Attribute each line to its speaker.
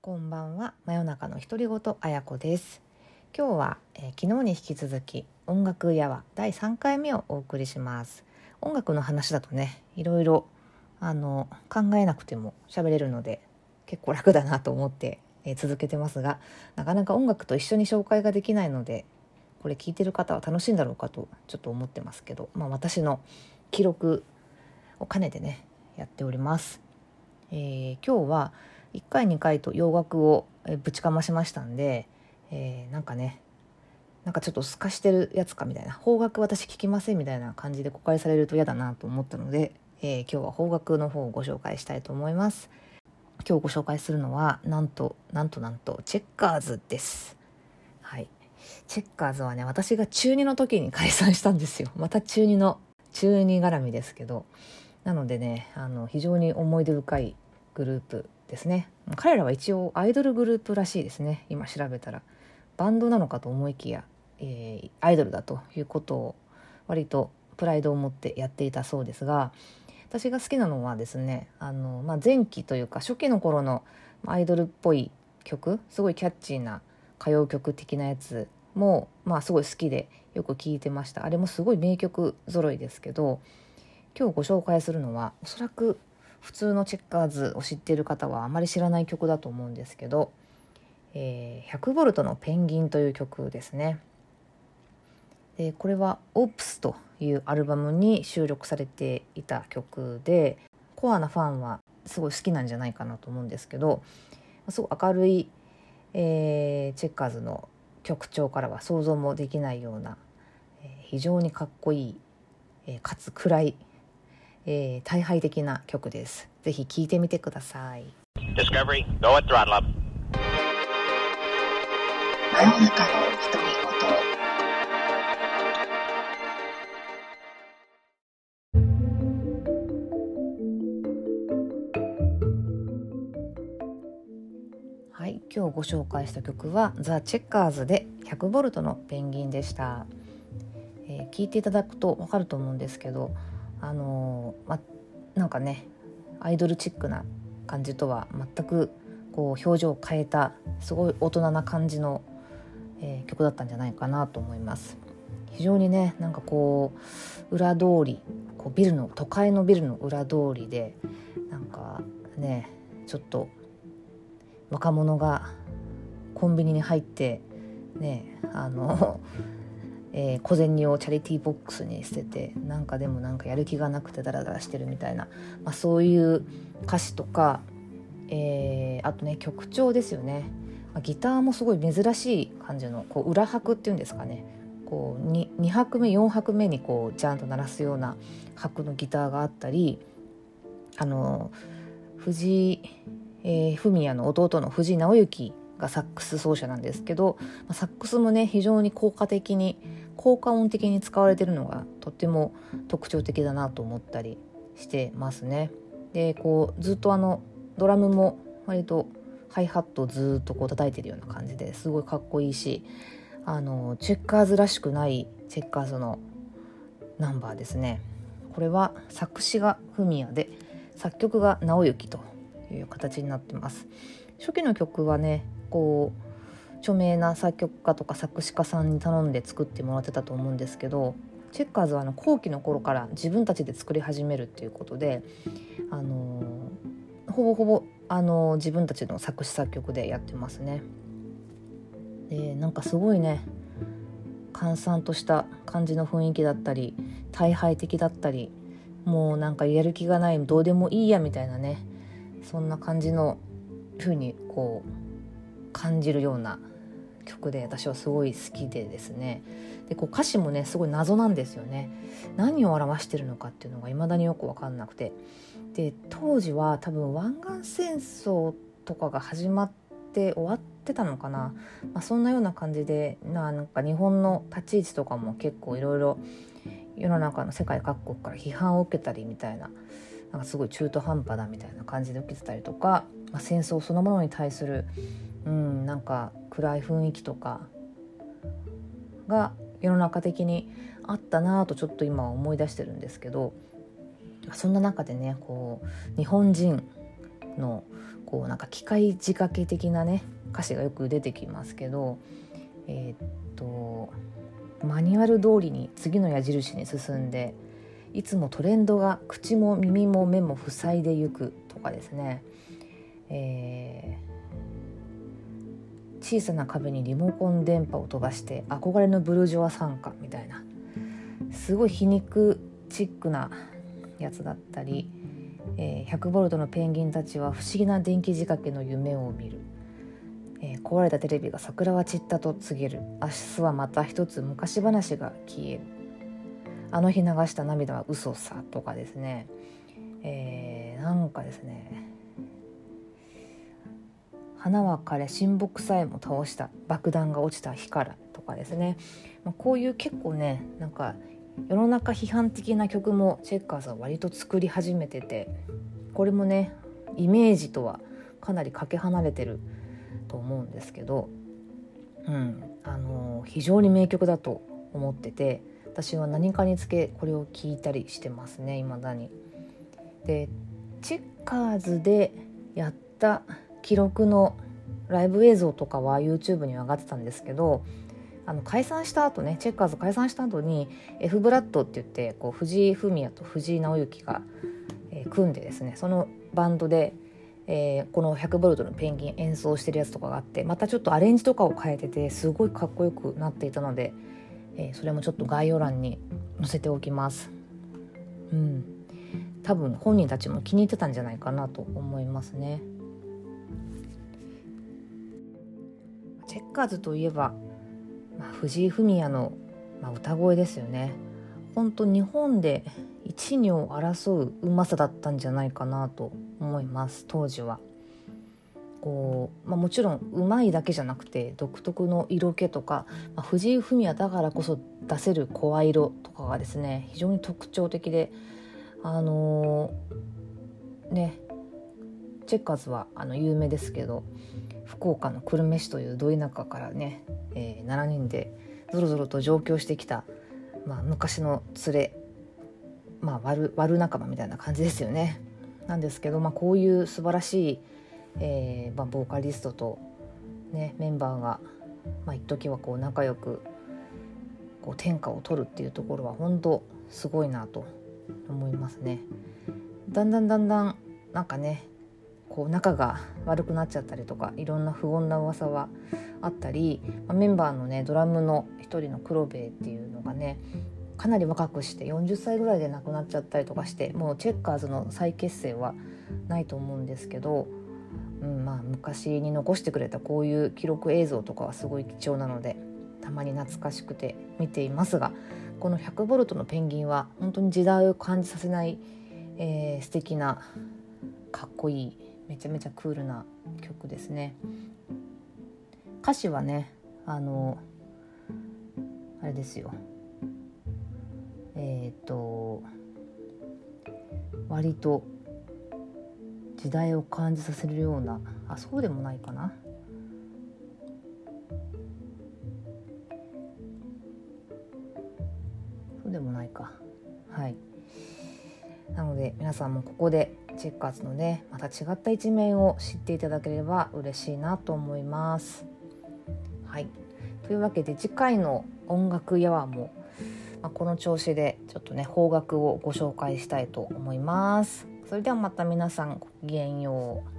Speaker 1: こんばんは。真夜中の独り言あやこです。今日は、えー、昨日に引き続き音楽やわ。第3回目をお送りします。音楽の話だとねいろいろあの考えなくても喋れるので結構楽だなと思って、えー、続けてますがなかなか音楽と一緒に紹介ができないのでこれ聞いてる方は楽しいんだろうかとちょっと思ってますけど、まあ、私の記録を兼ねてねやっております。えー、今日は1回2回と洋楽をぶちかましましたんで、えー、なんかねなんかちょっと透かしてるやつかみたいな邦楽私聞きませんみたいな感じで誤解されると嫌だなと思ったので、えー、今日は邦楽の方をご紹介したいと思います。今日ご紹介するのはなんとなんとなんとチェッカーズです。はい。チェッカーズはね私が中2の時に解散したんですよ。また中2の中2絡みですけど。なのでねあの非常に思い出深いグループですね。彼らは一応アイドルグループらしいですね。今調べたら。バンドなのかと思いきや、えー、アイドルだということを割とプライドを持ってやっていたそうですが私が好きなのはですねあの、まあ、前期というか初期の頃のアイドルっぽい曲すごいキャッチーな歌謡曲的なやつも、まあ、すごい好きでよく聴いてました。あれもすごい名曲揃いですけど今日ご紹介するのはおそらく普通のチェッカーズを知っている方はあまり知らない曲だと思うんですけど「えー、100V のペンギン」という曲ですね。でこれは「オープスというアルバムに収録されていた曲でコアなファンはすごい好きなんじゃないかなと思うんですけどすごい明るい、えー、チェッカーズの曲調からは想像もできないような、えー、非常にかっこいい、えー、かつ暗いえー、大敗的な曲です。ぜひ聴いてみてください。Discovery, go at throttle up. 真夜中の独り言。はい、今日ご紹介した曲はザ・チェッカーズで100ボルトのペンギンでした、えー、聞いていただくとわかると思うんですけどあのま、なんかねアイドルチックな感じとは全くこう表情を変えたすごい大人な感じの、えー、曲だったんじゃないかなと思います。非常にねなんかこう裏通りこうビルの都会のビルの裏通りでなんかねちょっと若者がコンビニに入ってねあのえー、小銭をチャリティーボックスに捨ててなんかでもなんかやる気がなくてダラダラしてるみたいな、まあ、そういう歌詞とか、えー、あとね曲調ですよね、まあ、ギターもすごい珍しい感じのこう裏拍っていうんですかね。こう 2, 2拍目4拍目にこうジャンと鳴らすような拍のギターがあったりあの藤井、えー、フミヤの弟の藤井直之がサックス奏者なんですけどサックスもね非常に効果的に効果音的に使われてるのがとっても特徴的だなと思ったりしてますね。でこうずっとあのドラムも割とハイハットをずっとこう叩いてるような感じですごいかっこいいしあのチェッカーズらしくないチェッカーズのナンバーですね。これは作詞がフミヤで作曲が直行という形になってます。初期の曲はねこう著名な作曲家とか作詞家さんに頼んで作ってもらってたと思うんですけどチェッカーズはあの後期の頃から自分たちで作り始めるっていうことで、あのー、ほぼほぼ、あのー、自分たちの作詞作曲でやってますね。でなんかすごいね閑散とした感じの雰囲気だったり大敗的だったりもうなんかやる気がないどうでもいいやみたいなねそんな感じの風にこう感じるような曲で私はすごい好きでですね。でこう歌詞もねすごい謎なんですよね。何を表してるのかっていうのが未だによく分かんなくて。で当時は多分湾岸戦争とかが始まって終わってたのかな、まあ、そんなような感じでなんか日本の立ち位置とかも結構いろいろ世の中の世界各国から批判を受けたりみたいななんかすごい中途半端だみたいな感じで受けてたりとか、まあ、戦争そのものに対するうんなんか暗い雰囲気とかが世の中的にあったなとちょっと今思い出してるんですけどそんな中でねこう日本人のこうなんか機械仕掛け的なね歌詞がよく出てきますけどえー、っとマニュアル通りに次の矢印に進んでいつもトレンドが口も耳も目も塞いでゆくとかですね、えー、小さな壁にリモコン電波を飛ばして憧れのブルジョワ参加みたいな。すごい皮肉チックなやつだったり、えー、100ボルトのペンギンたちは不思議な電気仕掛けの夢を見る、えー、壊れたテレビが桜は散ったと告げる。明日はまた一つ昔話が消える。あの日流した涙は嘘さとかですね、えー、なんかですね。花は枯れ親睦さえも倒した爆弾が落ちた日からとかですね、まあ、こういう結構ねなんか世の中批判的な曲もチェッカーズは割と作り始めててこれもねイメージとはかなりかけ離れてると思うんですけど、うんあの非常に名曲だと思ってて私は何かにつけこれを聞いたりしてますね未だに。でチェッカーズでやった記録のライブ映像とかは YouTube に上がってたんですけどあの解散した後ねチェッカーズ解散した後に F ブラッドって言ってこう藤井フミヤと藤井直之が、えー、組んでですねそのバンドで、えー、この100ボルトのペンギン演奏してるやつとかがあってまたちょっとアレンジとかを変えててすごいかっこよくなっていたので、えー、それもちょっと概要欄に載せておきます。うん多分本人たちも気に入ってたんじゃないかなと思いますね。チェッカーズといえばまあ、藤井フミヤの、まあ、歌声ですよね本当日本で一二を争ううまさだったんじゃないかなと思います当時は。こうまあ、もちろんうまいだけじゃなくて独特の色気とか、まあ、藤井フミヤだからこそ出せる声色とかがですね非常に特徴的であのー、ねチェッカーズはあの有名ですけど福岡の久留米市というど田舎からねえー、7人でぞろぞろと上京してきた、まあ、昔の連れ、まあ、悪悪仲間みたいな感じですよね。なんですけど、まあ、こういう素晴らしい、えーまあ、ボーカリストと、ね、メンバーが、まあ、一時はこう仲良くこう天下を取るっていうところは本当すごいなと思いますね。だんだんだんだんなんかねこう仲が悪くなっちゃったりとかいろんな不穏な噂はあったりまメンバーのねドラムの一人の黒兵衛っていうのがねかなり若くして40歳ぐらいで亡くなっちゃったりとかしてもうチェッカーズの再結成はないと思うんですけど、うんまあ、昔に残してくれたこういう記録映像とかはすごい貴重なのでたまに懐かしくて見ていますがこの100ボルトのペンギンは本当に時代を感じさせない、えー、素敵なかっこいいめちゃめちゃクールな曲ですね。歌詞はねあのあれですよ。えっ、と割と時代を感じさせるようなあそうでもないかな。そうでもないか。はい。なので皆さんもここでチェッカーズのねまた違った一面を知っていただければ嬉しいなと思います。はいというわけで次回の音楽やわも、まあ、この調子でちょっとね方角をご紹介したいと思います。それではまた皆さんごきげんよう。